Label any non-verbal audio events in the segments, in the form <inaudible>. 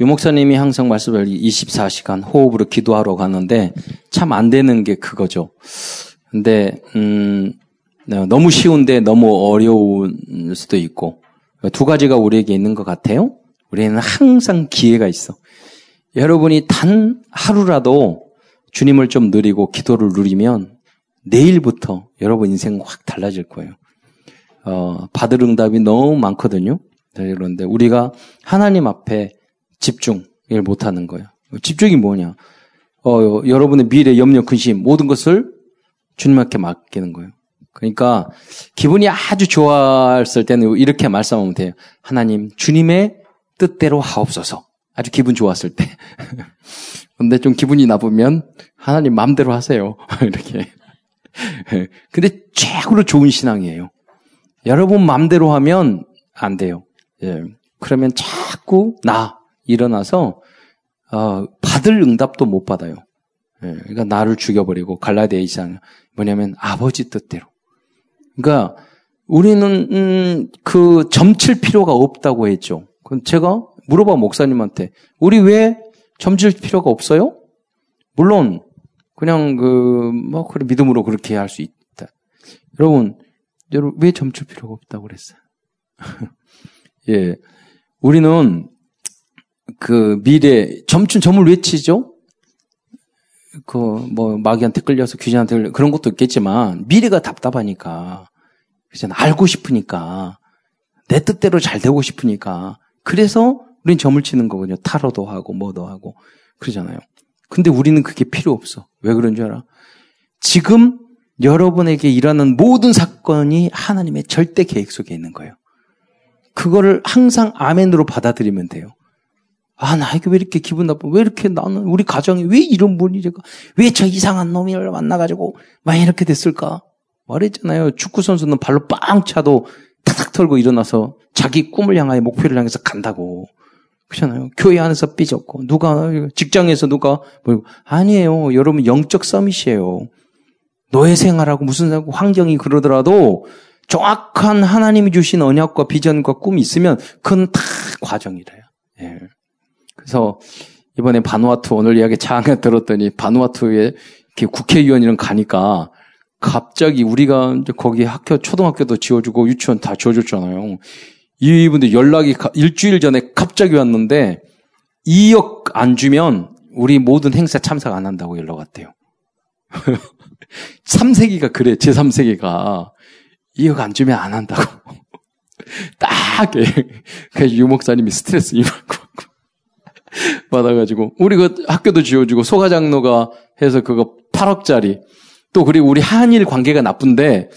유 목사님이 항상 말씀을 24시간 호흡으로 기도하러 가는데 참 안 되는 게 그거죠. 근데 음 너무 쉬운데 너무 어려운 수도 있고 두 가지가 우리에게 있는 것 같아요. 우리는 항상 기회가 있어. 여러분이 단 하루라도 주님을 좀 누리고 기도를 누리면 내일부터 여러분 인생 확 달라질 거예요. 어, 받을 응답이 너무 많거든요. 그런데 우리가 하나님 앞에 집중을 못하는 거예요. 집중이 뭐냐? 어, 여러분의 미래, 염려, 근심 모든 것을 주님께 맡기는 거예요. 그러니까 기분이 아주 좋았을 때는 이렇게 말씀하면 돼요. 하나님, 주님의 뜻대로 하옵소서. 아주 기분 좋았을 때. <laughs> 근데 좀 기분이 나쁘면 하나님 마음대로 하세요. <laughs> 이렇게. <laughs> 근데 최고로 좋은 신앙이에요. 여러분 마음대로 하면 안 돼요. 예. 그러면 자꾸 나, 일어나서 어, 받을 응답도 못 받아요. 예, 그러니까 나를 죽여버리고 갈라디아이상 뭐냐면 아버지 뜻대로. 그러니까 우리는 음, 그 점칠 필요가 없다고 했죠. 그럼 제가 물어봐 목사님한테 우리 왜 점칠 필요가 없어요? 물론 그냥 그뭐 그래 믿음으로 그렇게 할 수 있다. 여러분 여러분 왜 점칠 필요가 없다고 그랬어요? <laughs> 예, 우리는 그 미래 점춘 점을 외치죠. 그 뭐 마귀한테 끌려서 귀신한테 끌려 그런 것도 있겠지만 미래가 답답하니까 그죠 알고 싶으니까 내 뜻대로 잘 되고 싶으니까 그래서 우린 점을 치는 거거든요. 타로도 하고 뭐도 하고 그러잖아요. 근데 우리는 그게 필요 없어. 왜 그런 줄 알아? 지금 여러분에게 일어나는 모든 사건이 하나님의 절대 계획 속에 있는 거예요. 그거를 항상 아멘으로 받아들이면 돼요. 아, 나에게 왜 이렇게 기분 나빠? 왜 이렇게 나는, 우리 가정에 왜 이런 분이, 왜저 이상한 놈이 만나가지고, 막 이렇게 됐을까? 말했잖아요. 축구 선수는 발로 빵 차도 탁탁 털고 일어나서 자기 꿈을 향하여 목표를 향해서 간다고. 그렇잖아요. 교회 안에서 삐졌고, 누가, 직장에서 누가, 뭐, 아니에요. 여러분, 영적 서밋이에요. 노예 생활하고 무슨 환경이 그러더라도 정확한 하나님이 주신 언약과 비전과 꿈이 있으면 그건 다 과정이래요. 예. 그래서 이번에 바누아투 오늘 이야기 잠깐 들었더니 바누아투에 이렇게 국회의원이랑 가니까 갑자기 우리가 거기 학교 초등학교도 지어주고 유치원 다 지어줬잖아요. 이분들 연락이 일주일 전에 갑자기 왔는데 2억 안 주면 우리 모든 행사 참석 안 한다고 연락 왔대요. <laughs> 3세기가 그래, 제3세기가. 2억 안 주면 안 한다고. <laughs> 딱, 그 유목사님이 스트레스 이만큼 <laughs> 받아가지고. 우리 그 학교도 지어주고, 소가장로가 해서 그거 8억짜리. 또 그리고 우리 한일 관계가 나쁜데,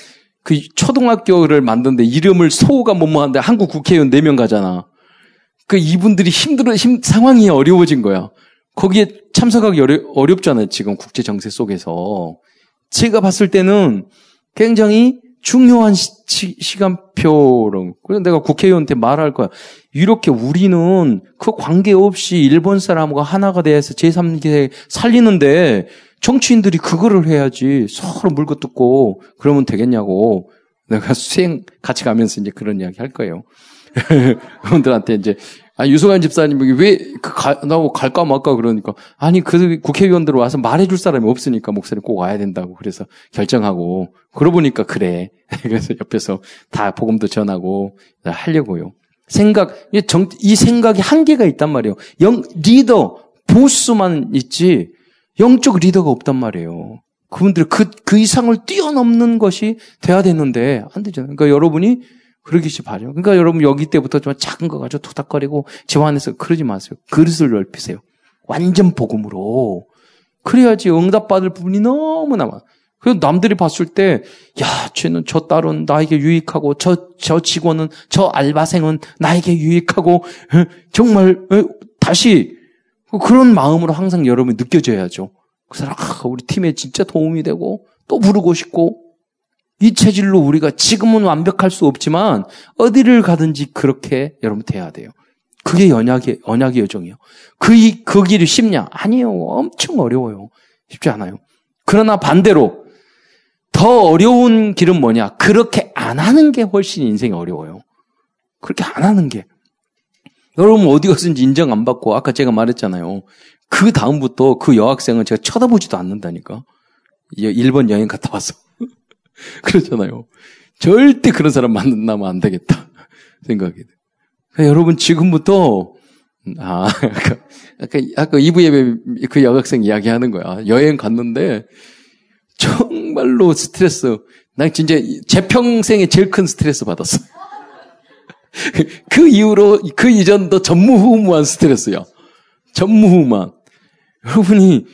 그 초등학교를 만드는데 이름을 소가 뭐뭐 하는데 한국 국회의원 4명 가잖아. 그 이분들이 힘들어, 힘, 상황이 어려워진 거야. 거기에 참석하기 어려, 어렵잖아요. 지금 국제 정세 속에서. 제가 봤을 때는 굉장히 중요한 시, 간표로 그래서 내가 국회의원한테 말할 거야. 이렇게 우리는 그 관계없이 일본 사람과 하나가 돼서 제3계 살리는데 정치인들이 그거를 해야지 서로 물고 뜯고 그러면 되겠냐고 내가 수행 같이 가면서 이제 그런 이야기 할 거예요. <laughs> 그분들한테 이제 아, 유승환 집사님이 왜, 그, 가, 나고 갈까 말까 그러니까. 아니, 그 국회의원들 와서 말해줄 사람이 없으니까 목사님 꼭 와야 된다고. 그래서 결정하고. 그러고 보니까 그래. <laughs> 그래서 옆에서 다 복음도 전하고 하려고요. 생각, 정, 이 생각이 한계가 있단 말이에요. 영, 리더, 보스만 있지, 영적 리더가 없단 말이에요. 그분들 그, 그 이상을 뛰어넘는 것이 돼야 되는데, 안 되잖아요. 그러니까 여러분이 그러기시 바래요. 그러니까 여러분 여기 때부터 좀 작은 거 가지고 토닥거리고 집 안에서 그러지 마세요. 그릇을 넓히세요. 완전 복음으로. 그래야지 응답받을 부분이 너무나 많아. 그래서 남들이 봤을 때, 야, 쟤는 저 딸은 나에게 유익하고, 저, 저 직원은, 저 알바생은 나에게 유익하고, 정말, 다시, 그런 마음으로 항상 여러분이 느껴져야죠. 그 사람, 아, 우리 팀에 진짜 도움이 되고, 또 부르고 싶고, 이 체질로 우리가 지금은 완벽할 수 없지만 어디를 가든지 그렇게 여러분 돼야 돼요. 그게 언약의 언약의 여정이에요. 그, 그 길이 쉽냐? 아니에요. 엄청 어려워요. 쉽지 않아요. 그러나 반대로 더 어려운 길은 뭐냐? 그렇게 안 하는 게 훨씬 인생이 어려워요. 그렇게 안 하는 게. 여러분 어디 갔든지 인정 안 받고 아까 제가 말했잖아요. 그 다음부터 그 여학생은 제가 쳐다보지도 않는다니까. 1번 여행 갔다 와서. <laughs> 그렇잖아요. 절대 그런 사람 만나면 안 되겠다. 생각이 돼. 그러니까 여러분 지금부터 아 아까 아까, 아까 2부 예배 그 여학생 이야기하는 거야. 여행 갔는데 정말로 스트레스. 난 진짜 제 평생에 제일 큰 스트레스 받았어. <laughs> 그 이후로 그 이전도 전무후무한 스트레스야. 전무후무한. 여러분이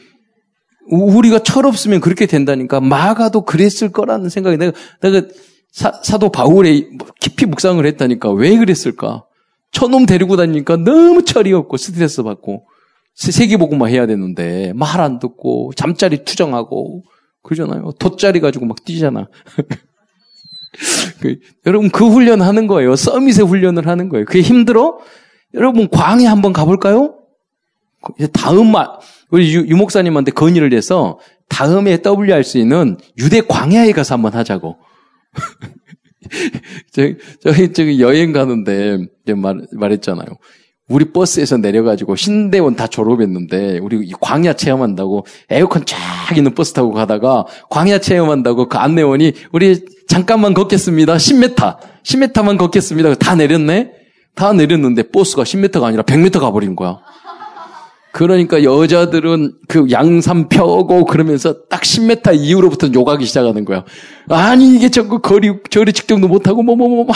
우리가 철없으면 그렇게 된다니까 마가도 그랬을 거라는 생각이 내가 내가 사, 도 바울의 깊이 묵상을 했다니까 왜 그랬을까? 저놈 데리고 다니니까 너무 철이 없고 스트레스 받고 세계보고만 해야 되는데 말 안 듣고 잠자리 투정하고 그러잖아요. 돗자리 가지고 막 뛰잖아. <laughs> 그, 여러분 그 훈련 하는 거예요. 서밋의 훈련을 하는 거예요. 그게 힘들어? 여러분 광해 한번 가볼까요? 다음 말 우리 유, 유 목사님한테 건의를 해서 다음에 WR 수 있는 유대 광야에 가서 한번 하자고. <laughs> 저희, 저희, 저기 여행 가는데 말, 말했잖아요. 우리 버스에서 내려가지고 신대원 다 졸업했는데 우리 광야 체험한다고 에어컨 쫙 있는 버스 타고 가다가 광야 체험한다고 그 안내원이 우리 잠깐만 걷겠습니다. 10m. 10m만 걷겠습니다. 다 내렸네? 다 내렸는데 버스가 10m가 아니라 100m 가버린 거야. 그러니까 여자들은 그 양산 펴고 그러면서 딱 10m 이후로부터 욕하기 시작하는 거야. 아니 이게 전부 거리 저리 측정도 못하고 뭐 뭐 뭐 막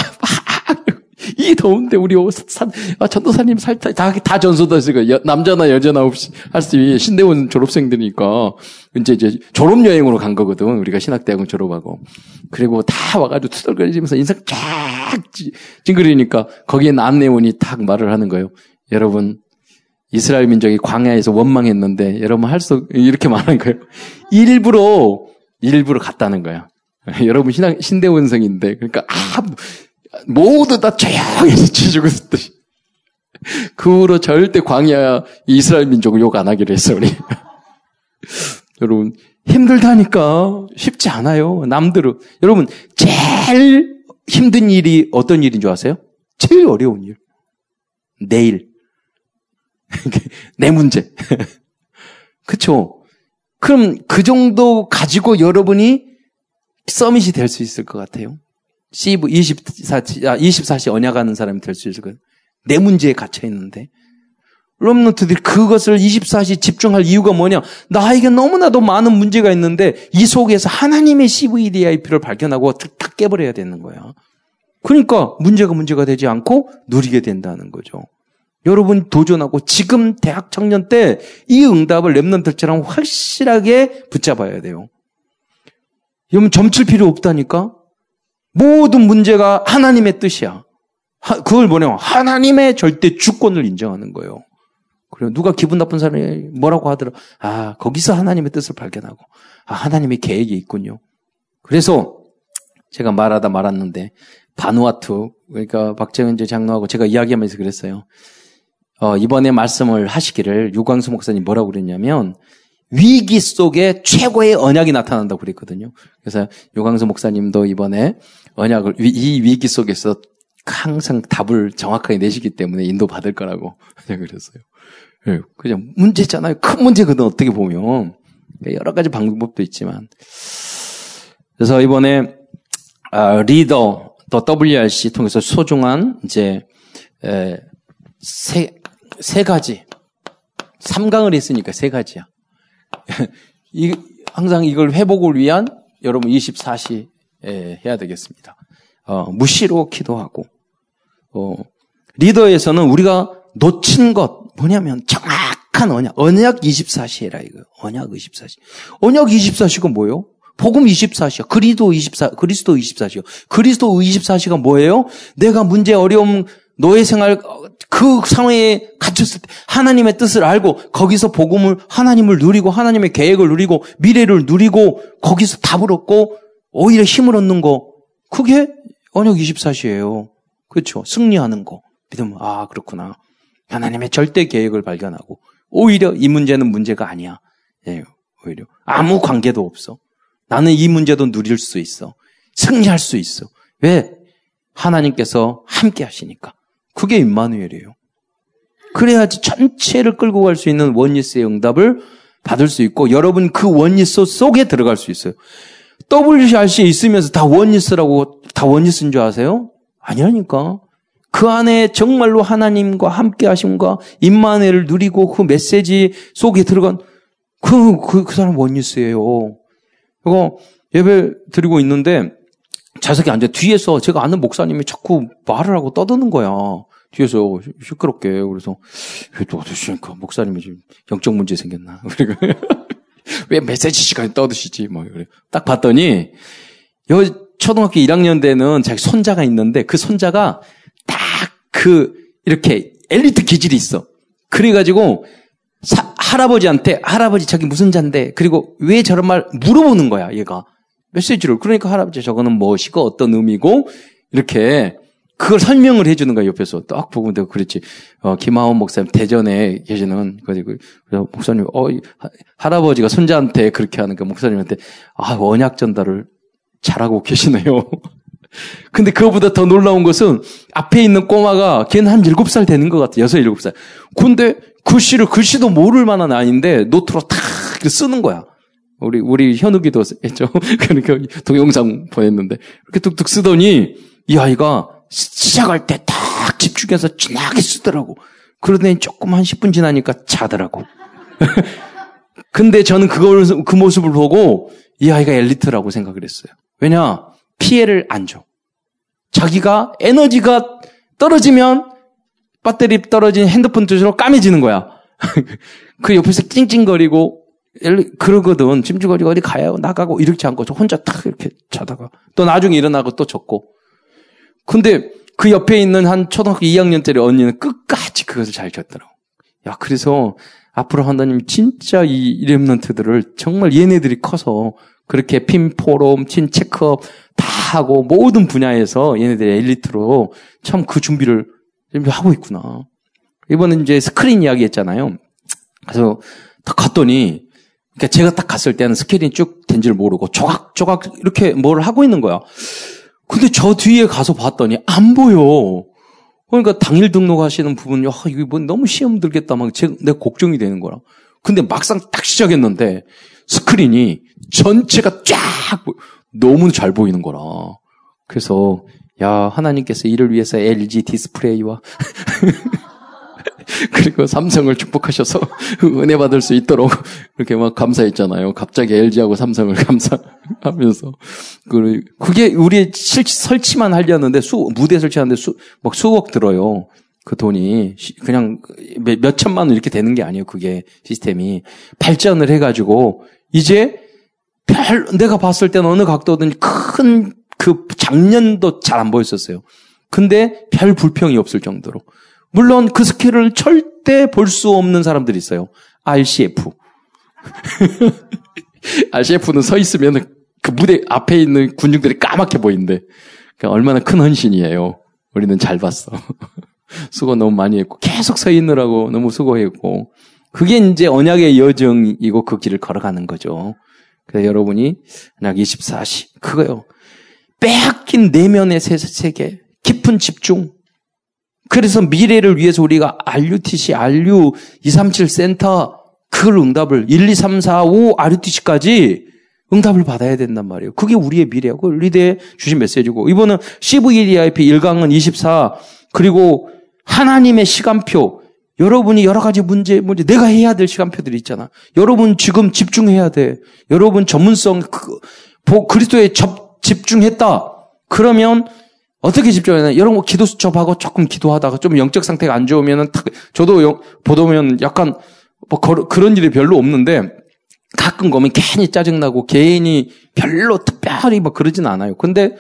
이 더운데 우리 산, 아, 전도사님 살짝 다, 다 전소도 있으니까 남자나 여자나 없이 할 수 있는 신대원 졸업생들이니까 이제 이제 졸업 여행으로 간 거거든. 우리가 신학대학원 졸업하고 그리고 다 와가지고 투덜거리면서 인상 쫙 찡그리니까 거기에 남내원이 딱 말을 하는 거예요. 여러분 이스라엘 민족이 광야에서 원망했는데 여러분 할 수 이렇게 말하는 거예요. 일부러 일부러 갔다는 거야. <laughs> 여러분 신앙 신대원성인데 그러니까 아 모두 다 조용히 지주고 있듯이 그 후로 절대 광야 이스라엘 민족을 욕 안 하기로 했어 우리. <laughs> 여러분 힘들다니까 쉽지 않아요. 남들은 여러분 제일 힘든 일이 어떤 일인 줄 아세요? 제일 어려운 일. 내일 <laughs> 내 문제. <laughs> 그쵸? 그럼 그 정도 가지고 여러분이 서밋이 될 수 있을 것 같아요. 시브 24, 24시 언약하는 사람이 될 수 있을 거예요. 내 문제에 갇혀 있는데. 럼노트들이 그것을 24시 집중할 이유가 뭐냐? 나에게 너무나도 많은 문제가 있는데 이 속에서 하나님의 CVDIP를 발견하고 탁 깨버려야 되는 거야. 그러니까 문제가 문제가 되지 않고 누리게 된다는 거죠. 여러분 도전하고 지금 대학 청년 때 이 응답을 랩런들처럼 확실하게 붙잡아야 돼요. 여러분 점칠 필요 없다니까? 모든 문제가 하나님의 뜻이야. 그걸 뭐냐? 하나님의 절대 주권을 인정하는 거예요. 그리고 누가 기분 나쁜 사람이 뭐라고 하더라. 아, 거기서 하나님의 뜻을 발견하고, 아, 하나님의 계획이 있군요. 그래서 제가 말하다 말았는데, 바누아투, 그러니까 박정현 장로하고 제가 이야기하면서 그랬어요. 어, 이번에 말씀을 하시기를 유광수 목사님 뭐라고 그랬냐면 위기 속에 최고의 언약이 나타난다고 그랬거든요. 그래서 유광수 목사님도 이번에 언약을 이 위기 속에서 항상 답을 정확하게 내시기 때문에 인도 받을 거라고 <laughs> 그냥 그랬어요. 예, 그냥 문제잖아요. 큰 문제거든 어떻게 보면 그러니까 여러 가지 방법도 있지만 그래서 이번에 아, 리더 또 WRC 통해서 소중한 이제 에, 세, 세 가지. 3강을 했으니까 세 가지야. <laughs> 이, 항상 이걸 회복을 위한 여러분 24시 에, 해야 되겠습니다. 어, 무시로 기도하고, 어, 리더에서는 우리가 놓친 것, 뭐냐면 정확한 언약, 언약 24시라 이거. 언약 24시. 언약 24시가 뭐예요? 복음 24시야. 그리스도 24, 그리스도 24시요. 그리스도 24시가 뭐예요? 내가 문제, 어려움, 노예 생활 그 상황에 갇혔을 때 하나님의 뜻을 알고 거기서 복음을 하나님을 누리고 하나님의 계획을 누리고 미래를 누리고 거기서 답을 얻고 오히려 힘을 얻는 거 그게 언약 24시예요. 그렇죠. 승리하는 거. 믿으면 아 그렇구나. 하나님의 절대 계획을 발견하고 오히려 이 문제는 문제가 아니야. 예, 오히려 아무 관계도 없어. 나는 이 문제도 누릴 수 있어. 승리할 수 있어. 왜? 하나님께서 함께 하시니까. 그게 임마누엘이에요. 그래야지 전체를 끌고 갈 수 있는 원리스의 응답을 받을 수 있고 여러분 그 원리스 속에 들어갈 수 있어요. WRC에 있으면서 다 원리스라고 다 원리스인 줄 아세요? 아니라니까. 그 안에 정말로 하나님과 함께 하심과 임마네를 누리고 그 메시지 속에 들어간 그, 그, 그 사람 원리스예요. 이거 예배 드리고 있는데 좌석에 앉아 뒤에서 제가 아는 목사님이 자꾸 말을 하고 떠드는 거야. 뒤에서 시끄럽게. 그래서 또 어떠시니까 목사님이 지금 영적 문제 생겼나. <laughs> 왜 메시지 시간에 떠드시지? 뭐 그래. 딱 봤더니 여 초등학교 1학년 때는 자기 손자가 있는데 그 손자가 딱 그 이렇게 엘리트 기질이 있어. 그래가지고 사, 할아버지한테 할아버지 저기 무슨 잔데 그리고 왜 저런 말 물어보는 거야 얘가 메시지를 그러니까 할아버지 저거는 무엇이고 어떤 의미고 이렇게 그걸 설명을 해주는 거야 옆에서 딱 보고 내가 그랬지 어, 김하원 목사님 대전에 계시는 그래서 목사님 어 할아버지가 손자한테 그렇게 하는 그 목사님한테 아 원약 전달을 잘하고 계시네요. <laughs> 근데 그거보다 더 놀라운 것은 앞에 있는 꼬마가 걔는 한 7살 되는 것 같아. 6, 7살. 근데 글씨를 글씨도 모를 만한 아이인데 노트로 탁 쓰는 거야. 우리 우리 현욱이도 했죠. <laughs> 그러니까 동영상 보냈는데 이렇게 뚝뚝 쓰더니 이 아이가 시작할 때 딱 집중해서 진하게 쓰더라고. 그러더니 조금 한 10분 지나니까 자더라고. <laughs> 근데 저는 그걸 그 모습을 보고 이 아이가 엘리트라고 생각을 했어요. 왜냐 피해를 안 줘. 자기가 에너지가 떨어지면 배터리 떨어진 핸드폰 두시로 까매지는 거야. <laughs> 그 옆에서 찡찡거리고 그러거든. 찜질거리고 어디 가야 나가고 이렇게 않고 혼자 딱 이렇게 자다가 또 나중에 일어나고 또 젖고. 근데 그 옆에 있는 한 초등학교 2학년짜리 언니는 끝까지 그것을 잘 줬더라고. 야, 그래서 앞으로 하나님 진짜 이 렘넌트들을 정말 얘네들이 커서 그렇게 핀 포럼, 친 체크업 다 하고 모든 분야에서 얘네들의 엘리트로 참 그 준비를 하고 있구나. 이번에 이제 스크린 이야기 했잖아요. 그래서 딱 갔더니 그러니까 제가 딱 갔을 때는 스크린이 쭉 된 줄 모르고 조각조각 이렇게 뭘 하고 있는 거야. 근데 저 뒤에 가서 봤더니 안 보여. 그러니까 당일 등록하시는 부분이, 아, 이거 뭐 너무 시험 들겠다. 막 제, 내 걱정이 되는 거라. 근데 막상 딱 시작했는데 스크린이 전체가 쫙 너무 잘 보이는 거라. 그래서 야 하나님께서 이를 위해서 LG 디스플레이와 <laughs> <laughs> 그리고 삼성을 축복하셔서 <laughs> 은혜 받을 수 있도록 이렇게 막 감사했잖아요. 갑자기 LG하고 삼성을 <laughs> 감사하면서 그게 우리 설치만 하려는데 수 무대 설치하는데 수 막 수억 들어요. 그 돈이 그냥 몇 천만 원 이렇게 되는 게 아니에요. 그게 시스템이 발전을 해가지고 이제 별 내가 봤을 때는 어느 각도든 큰그 장년도 잘 안 보였었어요. 근데 별 불평이 없을 정도로 물론 그 스케일을 절대 볼 수 없는 사람들이 있어요. RCF. <laughs> RCF는 서 있으면 그 무대 앞에 있는 군중들이 까맣게 보이는데 그러니까 얼마나 큰 헌신이에요. 우리는 잘 봤어. <laughs> 수고 너무 많이 했고 계속 서 있느라고 너무 수고했고 그게 이제 언약의 여정이고 그 길을 걸어가는 거죠. 그래서 여러분이 언약 24시 그거요. 빼앗긴 내면의 세계 깊은 집중 그래서 미래를 위해서 우리가 RUTC, RU 237 센터 그걸 응답을 1, 2, 3, 4, 5 RUTC까지 응답을 받아야 된단 말이에요. 그게 우리의 미래고 그 리드에 주신 메시지고 이번은 CVDIP 1강은 24 그리고 하나님의 시간표 여러분이 여러 가지 문제, 문제, 내가 해야 될 시간표들이 있잖아. 여러분 지금 집중해야 돼. 여러분 전문성, 그, 그리스도에 접, 집중했다. 그러면 어떻게 집중하냐? 여러분 기도 수첩하고 조금 기도하다가 좀 영적 상태가 안 좋으면은 탁, 저도 영, 보다 보면 약간 뭐 거, 그런 일이 별로 없는데 가끔 보면 괜히 짜증나고 개인이 별로 특별히 뭐 그러진 않아요. 근데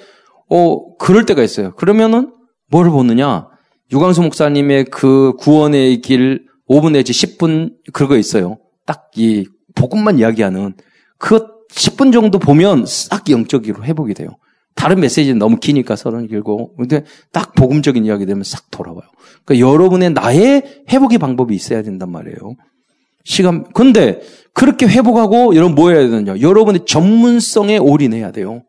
어 그럴 때가 있어요. 그러면은 뭘 보느냐? 유광수 목사님의 그 구원의 길 5분 내지 10분 그거 있어요. 딱 이 복음만 이야기하는 그 10분 정도 보면 싹 영적으로 회복이 돼요. 다른 메시지는 너무 기니까 서론 길고. 근데 딱 복음적인 이야기 되면 싹 돌아와요. 그러니까 여러분의 나의 회복의 방법이 있어야 된단 말이에요. 시간, 근데 그렇게 회복하고 여러분 뭐 해야 되느냐. 여러분의 전문성에 올인해야 돼요.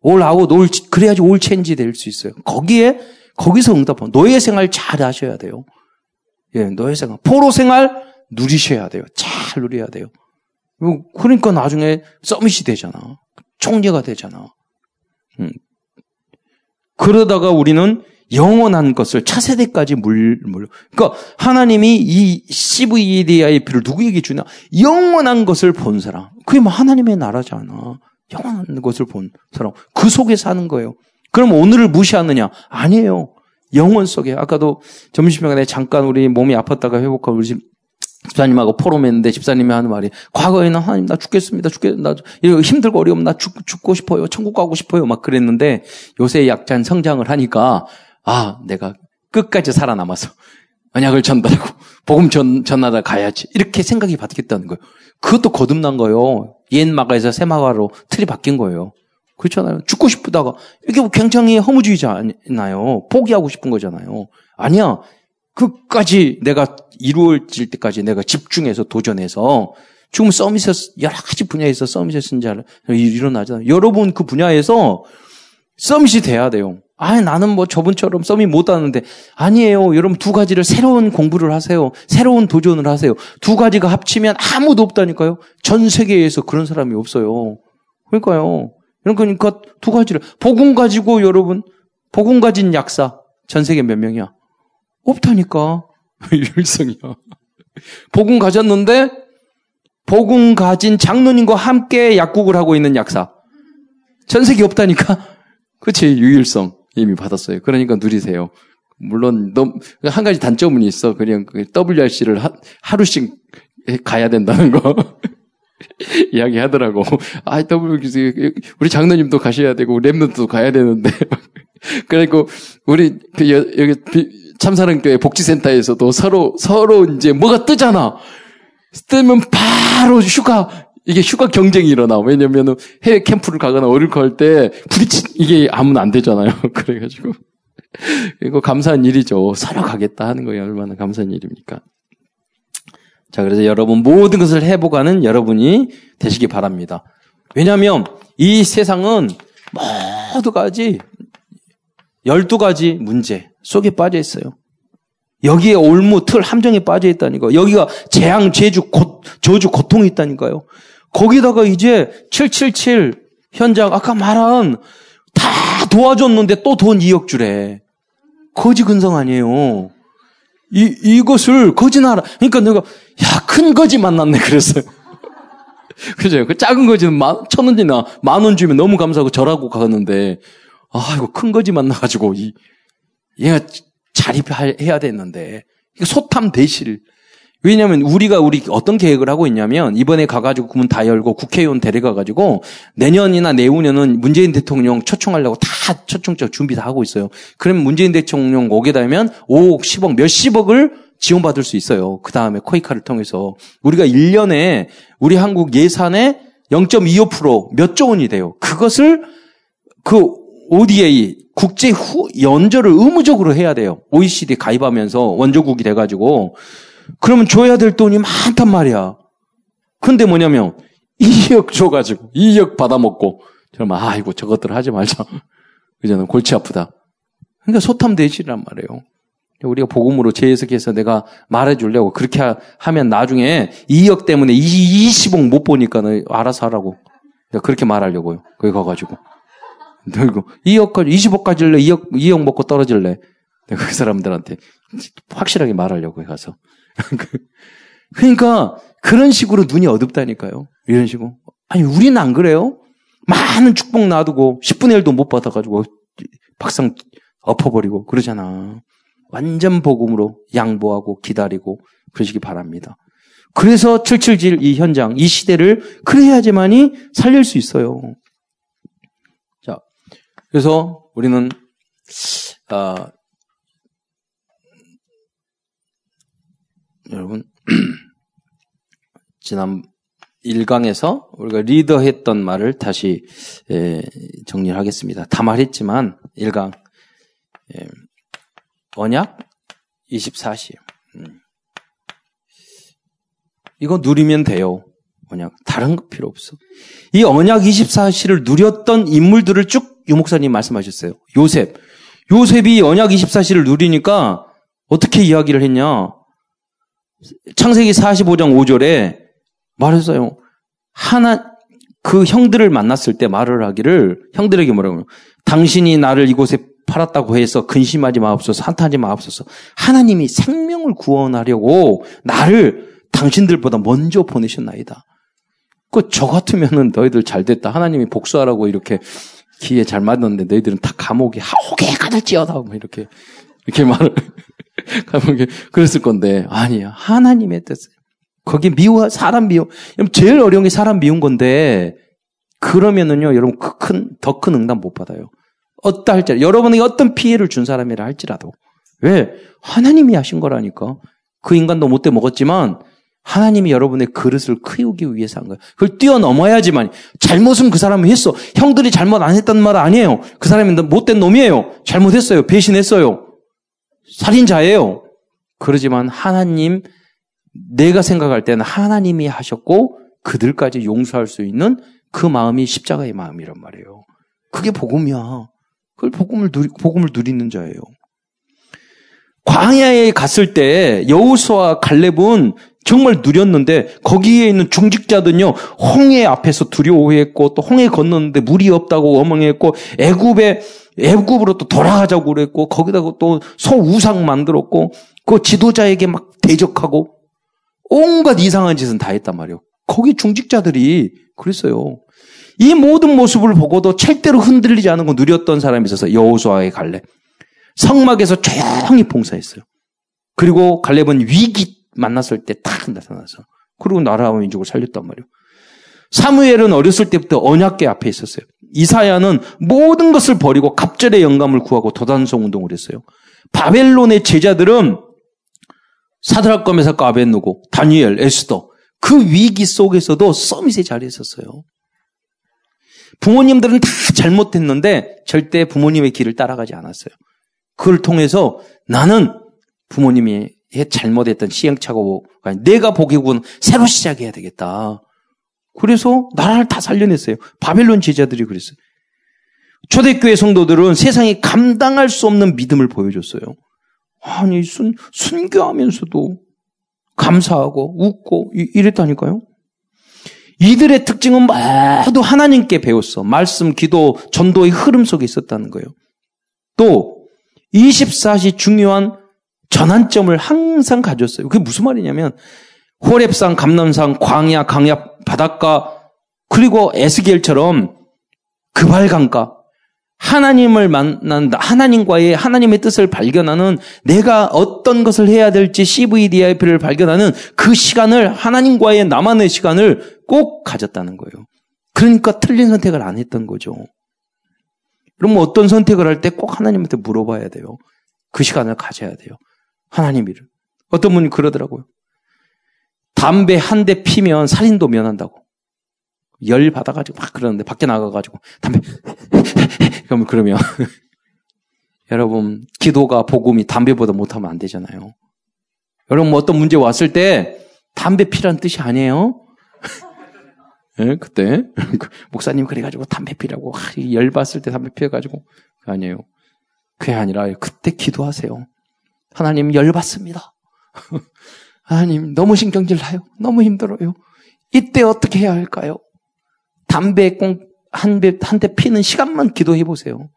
all out, all, 그래야지 all change 될 수 있어요. 거기에, 거기서 응답하면 노예 생활 잘 하셔야 돼요. 예, 노예 생활. 포로 생활 누리셔야 돼요. 잘 누려야 돼요. 그러니까 나중에 summit이 되잖아. 총리가 되잖아. 음. 그러다가 우리는 영원한 것을 차세대까지 물, 물. 그러니까 하나님이 이 CVDIP를 누구에게 주냐? 영원한 것을 본 사람. 그게 뭐 하나님의 나라잖아. 영원한 것을 본 사람. 그 속에 사는 거예요. 그럼 오늘을 무시하느냐? 아니에요. 영원 속에. 아까도 점심시간에 잠깐 우리 몸이 아팠다가 회복하고 우리 집 집사님하고 포럼했는데 집사님이 하는 말이 과거에는 하나님 나 죽겠습니다. 죽겠 나 힘들고 어려우면 나 죽, 죽고 싶어요. 천국 가고 싶어요. 막 그랬는데 요새 약간 성장을 하니까 아, 내가 끝까지 살아남아서 언약을 전달하고 복음 전, 전하다 가야지. 이렇게 생각이 바뀌었다는 거예요. 그것도 거듭난 거예요. 옛 마가에서 새 마가로 틀이 바뀐 거예요. 그렇잖아요. 죽고 싶다가 이게 뭐 굉장히 허무주의잖아요. 포기하고 싶은 거잖아요. 아니야. 끝까지 내가 이루어질 때까지 내가 집중해서 도전해서 지금 서밋에 여러 가지 분야에서 서밋에 쓴자를 일어나잖아요. 여러분 그 분야에서 서밋이 돼야 돼요. 아, 나는 뭐 저분처럼 썸이 못 하는데 아니에요. 여러분 두 가지를 새로운 공부를 하세요. 새로운 도전을 하세요. 두 가지가 합치면 아무도 없다니까요. 전 세계에서 그런 사람이 없어요. 그러니까요. 그러니까 두 가지를 복음 가지고 여러분 복음 가진 약사 전 세계 몇 명이야? 없다니까. <laughs> 일성이야. 복음 가졌는데 복음 가진 장로님과 함께 약국을 하고 있는 약사 전 세계 없다니까. <laughs> 그치 유일성. 이미 받았어요. 그러니까 누리세요. 물론 한 가지 단점은 있어. 그냥 그 WRC를 하, 하루씩 가야 된다는 거. <laughs> 이야기 하더라고. 아, WRC, 우리 장로님도 가셔야 되고, 랩런도 가야 되는데. 그리고, 우리, 그, 여기, 참사랑교회 복지센터에서도 서로, 서로 이제 뭐가 뜨잖아. 뜨면 바로 휴가, 이게 휴가 경쟁이 일어나. 왜냐면 해외 캠프를 가거나 어릴 거할 때 부딪힌, 이게 아무나 안 되잖아요. <laughs> 그래가지고. 이거 감사한 일이죠. 서로 가겠다 하는 거예요. 얼마나 감사한 일입니까? 자, 그래서 여러분 모든 것을 해보가는 여러분이 되시기 바랍니다. 왜냐하면 이 세상은 모두 가지 12가지 문제 속에 빠져 있어요. 여기에 올무, 틀, 함정에 빠져 있다니까. 여기가 재앙, 제주, 고, 저주, 고통이 있다니까요. 거기다가 이제 777 현장 아까 말한 다 도와줬는데 또 돈 2억 주래. 거지 근성 아니에요. 이, 이것을 거지 나라. 그러니까 내가, 야, 큰 거지 만났네. 그랬어요. <laughs> 그죠? 그 작은 거지는 만, 천 원이나 만 원 주면 너무 감사하고 절하고 가는데, 아, 이거 큰 거지 만나가지고, 이, 얘가 자립해야 되는데, 이거 소탐 대실. 왜냐하면 우리가 우리 어떤 계획을 하고 있냐면 이번에 가가지고 구문 다 열고 국회의원 데려가가지고 내년이나 내후년은 문재인 대통령 초청하려고 다 초청적 준비 다 하고 있어요. 그러면 문재인 대통령 오게 되면 5억, 10억, 몇십억을 지원받을 수 있어요. 그 다음에 코이카를 통해서 우리가 1년에 우리 한국 예산의 0.25%몇 조 원이 돼요. 그것을 그 ODA 국제 후 연조를 의무적으로 해야 돼요. OECD 가입하면서 원조국이 돼가지고 그러면 줘야 될 돈이 많단 말이야. 근데 뭐냐면 <laughs> 2억 줘가지고 2억 받아먹고 저러면 아이고 저것들 하지 말자. <laughs> 그저는 골치 아프다. 그러니까 소탐대실이란 말이에요. 우리가 복음으로 재해석해서 내가 말해주려고 그렇게 하면 나중에 2억 때문에 20억 못 보니까 알아서 하라고. 내가 그렇게 말하려고요. 거기 가가지고. 그리고 2억까지, 20억 까질래 2억, 2억 먹고 떨어질래? 내가 그 사람들한테 확실하게 말하려고 가서. <laughs> 그러니까 그런 식으로 눈이 어둡다니까요. 이런 식으로. 아니, 우리는 안 그래요? 많은 축복 놔두고 10분의 1도 못 받아가지고 박상 엎어버리고 그러잖아. 완전 복음으로 양보하고 기다리고 그러시기 바랍니다. 그래서 777이 현장, 이 시대를 그래야지만이 살릴 수 있어요. 자, 그래서 우리는 아, 여러분 <clears throat> 지난 1강에서 우리가 리더 했던 말을 다시 예, 정리를 하겠습니다. 다 말했지만 1강 예, 언약 24시 음. 이거 누리면 돼요. 언약 다른 거 필요 없어. 이 언약 24시를 누렸던 인물들을 쭉 유 목사님 말씀하셨어요. 요셉 요셉이 언약 24시를 누리니까 어떻게 이야기를 했냐? 창세기 45장 5절에 말했어요. 하나, 그 형들을 만났을 때 말을 하기를 형들에게 뭐라고 당신이 나를 이곳에 팔았다고 해서 근심하지 마옵소서, 한탄하지 마옵소서. 하나님이 생명을 구원하려고 나를 당신들보다 먼저 보내셨나이다. 그 저 같으면은 너희들 잘 됐다. 하나님이 복수하라고 이렇게 기회 잘 맞았는데 너희들은 다 감옥에 하옥에 가들지어다. 뭐 이렇게 이렇게 말을 <laughs> 감옥에 그랬을 건데 아니야. 하나님의 뜻. 거기 미워 사람 미워. 제일 어려운 게 사람 미운 건데 그러면은요 여러분 큰더 큰 응답 못 받아요. 어떠 할지 여러분에게 어떤 피해를 준 사람이라 할지라도 왜 하나님이 하신 거라니까 그 인간도 못돼 먹었지만 하나님이 여러분의 그릇을 키우기 위해서 한 거예요. 그걸 뛰어넘어야지만 잘못은 그 사람이 했어. 형들이 잘못 안 했단 말 아니에요. 그 사람이 못된 놈이에요. 잘못했어요. 배신했어요. 살인자예요. 그러지만 하나님 내가 생각할 때는 하나님이 하셨고 그들까지 용서할 수 있는 그 마음이 십자가의 마음이란 말이에요. 그게 복음이야. 그걸 복음을 누리, 복음을 누리는 자예요. 광야에 갔을 때 여우수와 갈렙은 정말 누렸는데 거기에 있는 중직자들은요 홍해 앞에서 두려워했고 또 홍해 건넜는데 물이 없다고 어멍했고 애굽에 애굽으로 또 돌아가자고 그랬고 거기다가 또 소 우상 만들었고 그 지도자에게 막 대적하고 온갖 이상한 짓은 다 했단 말이에요. 거기 중직자들이 그랬어요. 이 모든 모습을 보고도 절대로 흔들리지 않은 거 누렸던 사람이 있어서 여호수아의 갈렙. 성막에서 조용히 봉사했어요. 그리고 갈렙은 위기 만났을 때 딱 나타나서 그리고 나라와 민족을 살렸단 말이에요. 사무엘은 어렸을 때부터 언약계 앞에 있었어요. 이사야는 모든 것을 버리고 갑절의 영감을 구하고 도단성 운동을 했어요. 바벨론의 제자들은 사드락과 메사과 아벤누고 다니엘, 에스더 그 위기 속에서도 서밋에 자리했었어요. 부모님들은 다 잘못했는데 절대 부모님의 길을 따라가지 않았어요. 그걸 통해서 나는 부모님이 잘못했던 시행착오가 내가 보기군 새로 시작해야 되겠다. 그래서 나라를 다 살려냈어요. 바벨론 제자들이 그랬어요. 초대교회 성도들은 세상에 감당할 수 없는 믿음을 보여줬어요. 아니 순 순교하면서도 감사하고 웃고 이랬다니까요. 이들의 특징은 모두 하나님께 배웠어. 말씀, 기도, 전도의 흐름 속에 있었다는 거예요. 또 24시 중요한 전환점을 항상 가졌어요. 그게 무슨 말이냐면 호랩산, 감남산, 광야, 강야, 바닷가 그리고 에스겔처럼 그발강가 하나님을 만난다. 하나님과의 하나님의 뜻을 발견하는 내가 어떤 것을 해야 될지 CVDIP를 발견하는 그 시간을 하나님과의 나만의 시간을 꼭 가졌다는 거예요. 그러니까 틀린 선택을 안 했던 거죠. 그럼 어떤 선택을 할 때 꼭 하나님한테 물어봐야 돼요. 그 시간을 가져야 돼요. 하나님 이를. 어떤 분이 그러더라고요. 담배 한 대 피면 살인도 면한다고. 열 받아가지고 막 그러는데 밖에 나가가지고 담배 <laughs> 그러면 그러면 <laughs> 여러분 기도가 복음이 담배보다 못하면 안 되잖아요. 여러분 뭐 어떤 문제 왔을 때 담배 피라는 뜻이 아니에요. 네, <laughs> 그때 목사님 그래가지고 담배 피라고 열 받을 때 담배 피해가지고 아니에요. 그게 아니라 그때 기도하세요. 하나님 열 받습니다. <laughs> 하나님 너무 신경질 나요. 너무 힘들어요. 이때 어떻게 해야 할까요? 담배 한대 한 대 피는 시간만 기도해 보세요.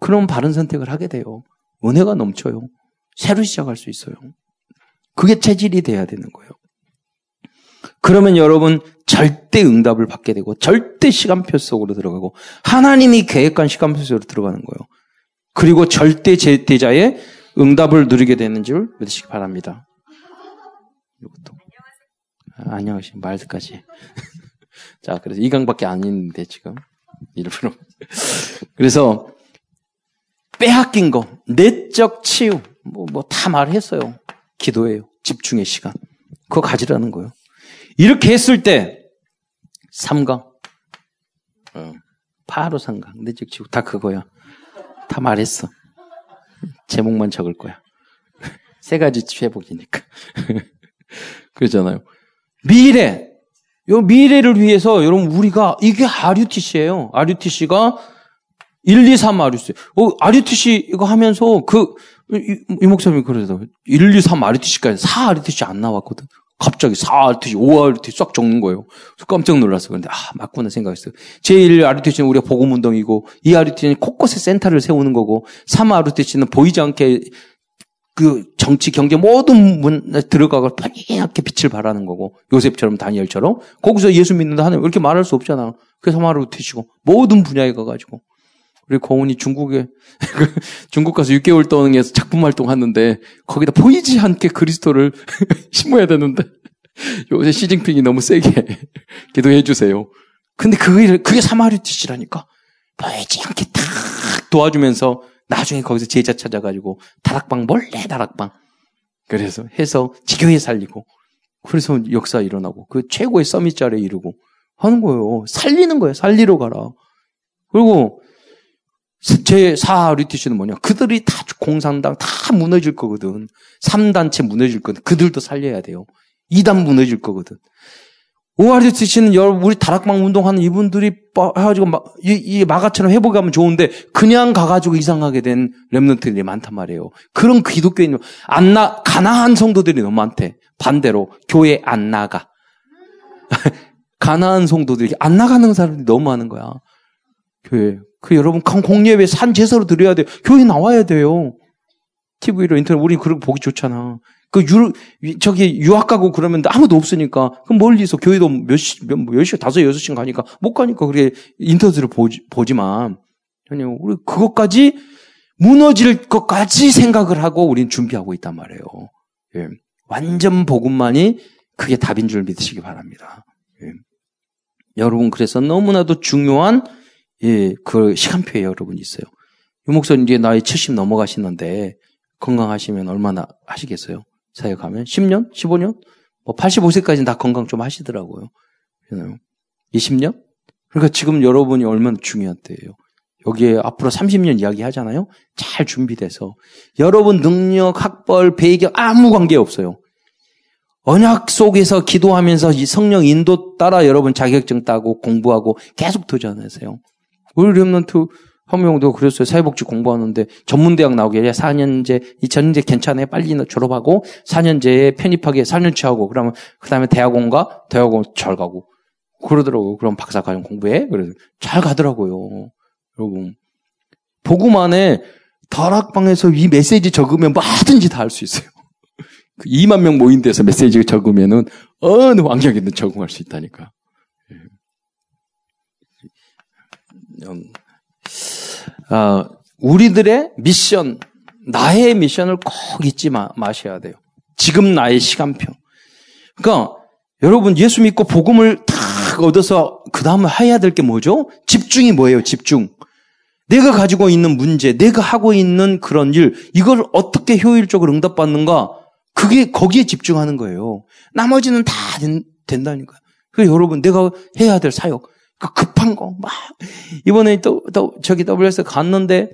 그럼 바른 선택을 하게 돼요. 은혜가 넘쳐요. 새로 시작할 수 있어요. 그게 체질이 돼야 되는 거예요. 그러면 여러분 절대 응답을 받게 되고 절대 시간표 속으로 들어가고 하나님이 계획한 시간표 속으로 들어가는 거예요. 그리고 절대 제대자의 응답을 누리게 되는 줄 믿으시기 바랍니다. 이것도 아, 안녕하세요. 말까지. <laughs> 자, 그래서 이강밖에 안 있는데 지금 일부러. <laughs> 그래서 빼앗긴 거, 내적 치유, 뭐, 뭐 다 말했어요. 기도예요. 집중의 시간. 그거 가지라는 거예요. 이렇게 했을 때, 삼강, 어, 바로 삼강, 내적 치유, 다 그거야. 다 말했어. 제목만 적을 거야. <laughs> 세 가지 회복이니까. <laughs> 그러잖아요. 미래, 요 미래를 위해서 여러분 우리가 이게 RUTC예요. RUTC가 1, 2, 3 RUTC. 어, RUTC 이거 하면서 그 이, 이 목사님이 그래서 1, 2, 3 RTC까지 4 RTC 안 나왔거든. 갑자기 4 RTC, 5 RTC 싹 적는 거예요. 깜짝 놀랐어. 그런데 아, 맞구나 생각했어요. 제1 RTC는 우리가 복음운동이고, 2 RTC는 곳곳에 센터를 세우는 거고, 3 RTC는 보이지 않게 그 정치, 경제 모든 문에 들어가고 번하게 빛을 발하는 거고, 요셉처럼 다니엘처럼, 거기서 예수 믿는다 하는 이렇게 말할 수 없잖아. 그래서 마루 트시고, 모든 분야에 가가지고. 우리 고은이 중국에, <laughs> 중국 가서 6개월 동안에서 작품 활동하는데, 거기다 보이지 않게 그리스도를 <laughs> 심어야 되는데, <laughs> 요새 시진핑이 너무 세게 기도해 주세요. 근데 그게, 그게 사마리 뜻이라니까. 보이지 않게 탁 도와주면서 나중에 거기서 제자 찾아가지고 다락방 몰래 다락방 그래서 해서 지교회 살리고 그래서 역사 일어나고 그 최고의 서밋 자리에 이르고 하는 거예요. 살리는 거예요. 살리러 가라. 그리고 제4 리티시는 뭐냐. 그들이 다 공산당 다 무너질 거거든. 3단체 무너질 거거든. 그들도 살려야 돼요. 2단 무너질 거거든. 오아리스씨는 우리 다락방 운동하는 이분들이 해가지고 이, 이 마가처럼 회복하면 좋은데 그냥 가가지고 이상하게 된 랩런트들이 많단 말이에요. 그런 기독교인 안 나, 가나한 성도들이 너무 많대. 반대로 교회 안 나가. <laughs> 가나한 성도들이 안 나가는 사람들이 너무 많은 거야. 교회. 그 여러분 공예배 산 제사로 드려야 돼요. 교회 나와야 돼요. TV로 인터넷 우리 그런 거 보기 좋잖아. 그 유, 저기 유학 가고 그러면 아무도 없으니까 그럼 멀리서 교회도 몇 시, 시, 다섯, 여섯 시간 가니까 못 가니까 그게 인터넷으로 보지, 보지만 아니 우리 그것까지 무너질 것까지 생각을 하고 우리는 준비하고 있단 말이에요. 예. 완전 복음만이 그게 답인 줄 믿으시기 바랍니다. 예. 여러분 그래서 너무나도 중요한 예, 그 시간표에 여러분 있어요. 유 목사님 이제 나이 70 넘어가시는데 건강하시면 얼마나 하시겠어요? 사역하면 10년, 15년, 뭐 85세까지는 다 건강 좀 하시더라고요. 20년? 그러니까 지금 여러분이 얼마나 중요한 때예요. 여기에 앞으로 30년 이야기 하잖아요. 잘 준비돼서 여러분 능력, 학벌, 배경 아무 관계 없어요. 언약 속에서 기도하면서 이 성령 인도 따라 여러분 자격증 따고 공부하고 계속 도전하세요. 우리 렘넌트 한 명도 그랬어요. 사회복지 공부하는데 전문대학 나오게 4년제, 2년제 괜찮아요. 빨리 졸업하고 4년제에 편입하게 4년치 하고 그러면 그 다음에 대학원가 대학원 잘 가고 그러더라고요. 그럼 박사과정 공부해. 그래서 잘 가더라고요. 여러분 안에 다락방에서 이 메시지 적으면 뭐든지 다 할 수 있어요. 2만 <laughs> 그명 모인 데서 메시지 적으면은 어느 환경에든 적응할 수 있다니까. 예. 어, 우리들의 미션, 나의 미션을 꼭 잊지 마, 마셔야 돼요. 지금 나의 시간표. 그러니까 여러분 예수 믿고 복음을 탁 얻어서 그 다음에 해야 될 게 뭐죠? 집중이 뭐예요? 집중. 내가 가지고 있는 문제, 내가 하고 있는 그런 일, 이걸 어떻게 효율적으로 응답받는가? 그게 거기에 집중하는 거예요. 나머지는 다 된, 다니까 그래서 여러분 내가 해야 될 사역, 그 급한 거, 막. 이번에 또, 또, 저기 WS 갔는데,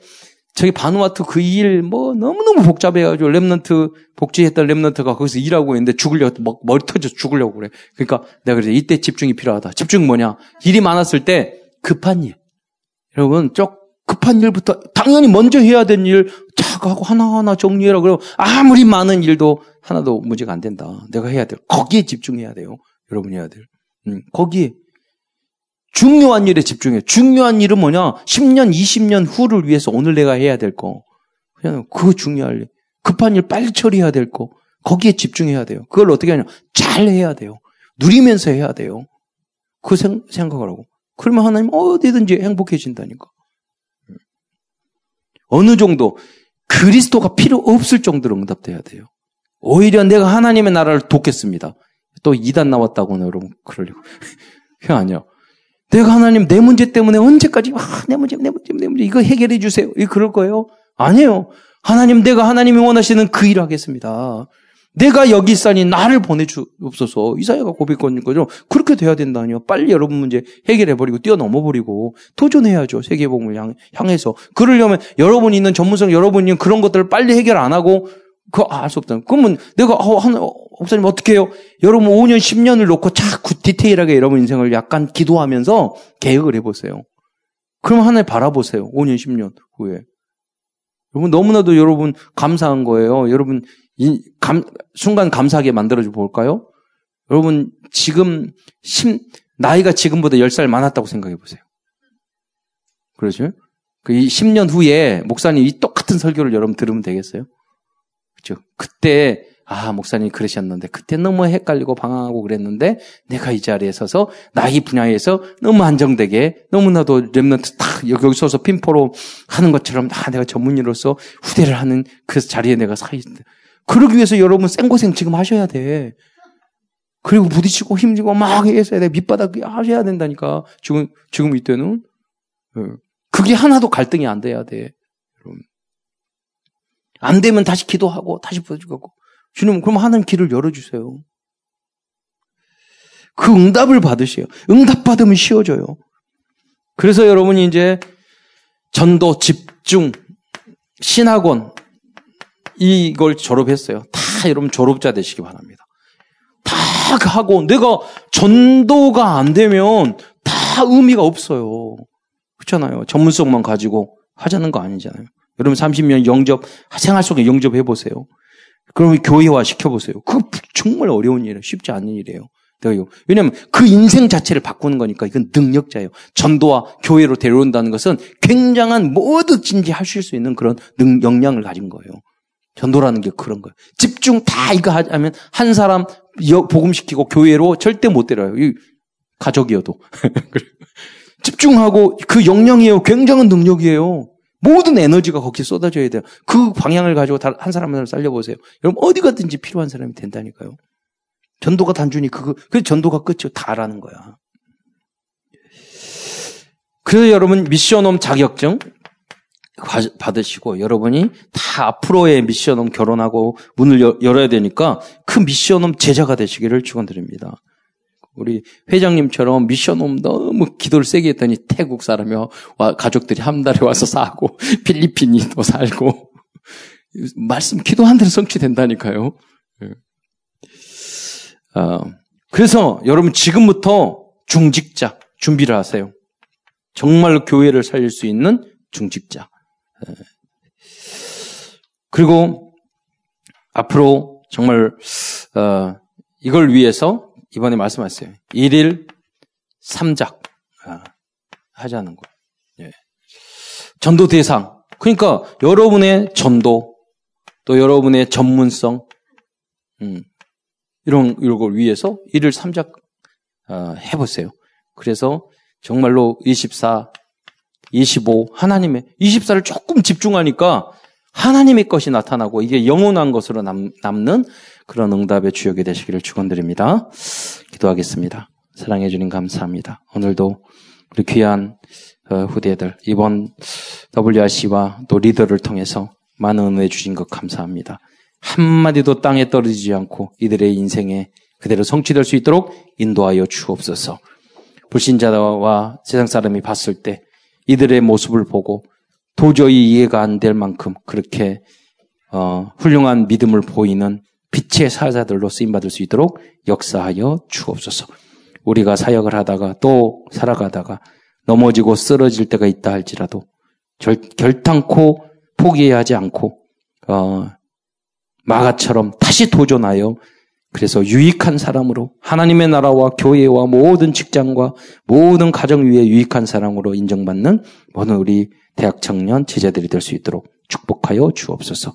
저기 바누아투 그 일, 뭐, 너무너무 복잡해가지고, Remnant, 복지했던 Remnant가 거기서 일하고 있는데 죽으려고, 막 머리 터져 죽으려고 그래. 그러니까 내가 그래, 이때 집중이 필요하다. 집중 뭐냐? 일이 많았을 때, 급한 일. 여러분, 쪽, 급한 일부터, 당연히 먼저 해야 되는 일, 탁 하고 하나하나 정리해라. 그러면 아무리 많은 일도 하나도 문제가 안 된다. 내가 해야 돼. 거기에 집중해야 돼요. 여러분이 해야 될. 음, 거기에. 중요한 일에 집중해. 중요한 일은 뭐냐? 10년, 20년 후를 위해서 오늘 내가 해야 될 거. 그냥 그거 중요할 일. 급한 일 빨리 처리해야 될 거. 거기에 집중해야 돼요. 그걸 어떻게 하냐? 잘 해야 돼요. 누리면서 해야 돼요. 그 생, 각을 하고. 그러면 하나님 어디든지 행복해진다니까. 어느 정도 그리스도가 필요 없을 정도로 응답돼야 돼요. 오히려 내가 하나님의 나라를 돕겠습니다. 또 이단 나왔다고는 여러분 그러려고. <laughs> 그게 아니야. 내가 하나님 내 문제 때문에 언제까지 아, 내 문제 내 문제 내 문제 이거 해결해 주세요. 이 그럴 거예요? 아니에요. 하나님 내가 하나님이 원하시는 그 일을 하겠습니다. 내가 여기 있으니 나를 보내주옵소서. 이사야가 고백했는 거죠. 그렇게 돼야 된다니요. 빨리 여러분 문제 해결해버리고 뛰어넘어버리고 도전해야죠. 세계복음을 향, 향해서. 그러려면 여러분이 있는 전문성, 여러분이 있는 그런 것들을 빨리 해결 안 하고 그알수 없다. 그러면 내가 어, 한, 어, 목사님 어떻게 해요? 여러분 5년, 10년을 놓고 자꾸 디테일하게 여러분 인생을 약간 기도하면서 계획을 해보세요. 그럼 하나님 바라보세요. 5년, 10년 후에. 여러분 너무나도 여러분 감사한 거예요. 여러분 이, 감, 순간 감사하게 만들어줘 볼까요? 여러분 지금 10, 나이가 지금보다 10살 많았다고 생각해 보세요. 그러죠? 그 10년 후에 목사님 이 똑같은 설교를 여러분 들으면 되겠어요? 그죠? 그때 아, 목사님 그러셨는데, 그때 너무 헷갈리고 방황하고 그랬는데, 내가 이 자리에 서서, 나 이 분야에서 너무 안정되게, 너무나도 랩런트 딱 여기 서서 핀포로 하는 것처럼, 아, 내가 전문의로서 후대를 하는 그 자리에 내가 서 있는데. 그러기 위해서 여러분 생고생 지금 하셔야 돼. 그리고 부딪히고 힘주고 막 해서야 돼. 밑바닥 하셔야 된다니까. 지금, 지금 이때는. 예. 그게 하나도 갈등이 안 돼야 돼. 안 되면 다시 기도하고, 다시 부딪히고. 주님, 그럼 하나님 길을 열어주세요. 그 응답을 받으세요. 응답 받으면 쉬워져요. 그래서 여러분이 이제 전도, 집중, 신학원, 이걸 졸업했어요. 다 여러분 졸업자 되시기 바랍니다. 다 하고 내가 전도가 안 되면 다 의미가 없어요. 그렇잖아요. 전문성만 가지고 하자는 거 아니잖아요. 여러분 30년 영접, 생활 속에 영접해 보세요. 그러면 교회화 시켜보세요. 그거 정말 어려운 일이에요. 쉽지 않은 일이에요. 왜냐하면 그 인생 자체를 바꾸는 거니까 이건 능력자예요. 전도와 교회로 데려온다는 것은 굉장한 뭐든지 하실 수 있는 그런 능, 역량을 가진 거예요. 전도라는 게 그런 거예요. 집중 다 이거 하면 한 사람 복음시키고 교회로 절대 못 데려요. 가족이어도. <laughs> 집중하고 그 역량이에요. 굉장한 능력이에요. 모든 에너지가 거기에 쏟아져야 돼요. 그 방향을 가지고 한 사람을 살려보세요. 여러분 어디 가든지 필요한 사람이 된다니까요. 전도가 단순히 그거, 그 전도가 끝이요. 다라는 거야. 그래서 여러분 미션홈 자격증 받으시고 여러분이 다 앞으로의 미션홈 결혼하고 문을 열어야 되니까 그 미션홈 제자가 되시기를 축원드립니다. 우리 회장님처럼 미션홈 너무 기도를 세게 했더니 태국 사람이 와, 가족들이 한 달에 와서 사고 <laughs> 필리핀이 또 살고 말씀 기도한 대로 성취된다니까요. 예. 어, 그래서 여러분 지금부터 중직자 준비를 하세요. 정말로 교회를 살릴 수 있는 중직자. 예. 그리고 앞으로 정말 어, 이걸 위해서 이번에 말씀하셨어요. 1일 3작 아, 하자는 거예요. 예. 전도 대상. 그러니까 여러분의 전도 또 여러분의 전문성 음, 이런 이런 걸 위해서 1일 3작 어, 해보세요. 그래서 정말로 24, 25 하나님의 24를 조금 집중하니까 하나님의 것이 나타나고 이게 영원한 것으로 남, 남는 그런 응답의 주역이 되시기를 축원드립니다. 기도하겠습니다. 사랑해 주님 감사합니다. 오늘도 우리 귀한 어, 후대들 이번 WRC와 또 리더를 통해서 많은 은혜 주신 것 감사합니다. 한마디도 땅에 떨어지지 않고 이들의 인생에 그대로 성취될 수 있도록 인도하여 주옵소서. 불신자와 세상 사람이 봤을 때 이들의 모습을 보고 도저히 이해가 안 될 만큼 그렇게 어, 훌륭한 믿음을 보이는 빛의 사자들로 쓰임받을 수 있도록 역사하여 주옵소서. 우리가 사역을 하다가 또 살아가다가 넘어지고 쓰러질 때가 있다 할지라도 결, 결탄코 포기하지 않고 어, 마가처럼 다시 도전하여 그래서 유익한 사람으로 하나님의 나라와 교회와 모든 직장과 모든 가정 위에 유익한 사람으로 인정받는 모든 우리 대학 청년 제자들이 될 수 있도록 축복하여 주옵소서.